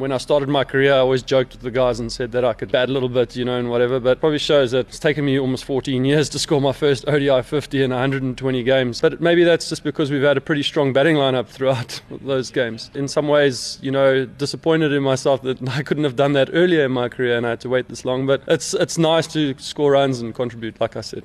When I started my career, I always joked with the guys and said that I could bat a little bit, you know, and whatever, but probably shows that it's taken me almost 14 years to score my first ODI 50 in 120 games. But maybe that's just because we've had a pretty strong batting lineup throughout those games. In some ways, you know, disappointed in myself that I couldn't have done that earlier in my career and I had to wait this long, but it's it's nice to score runs and contribute like I said.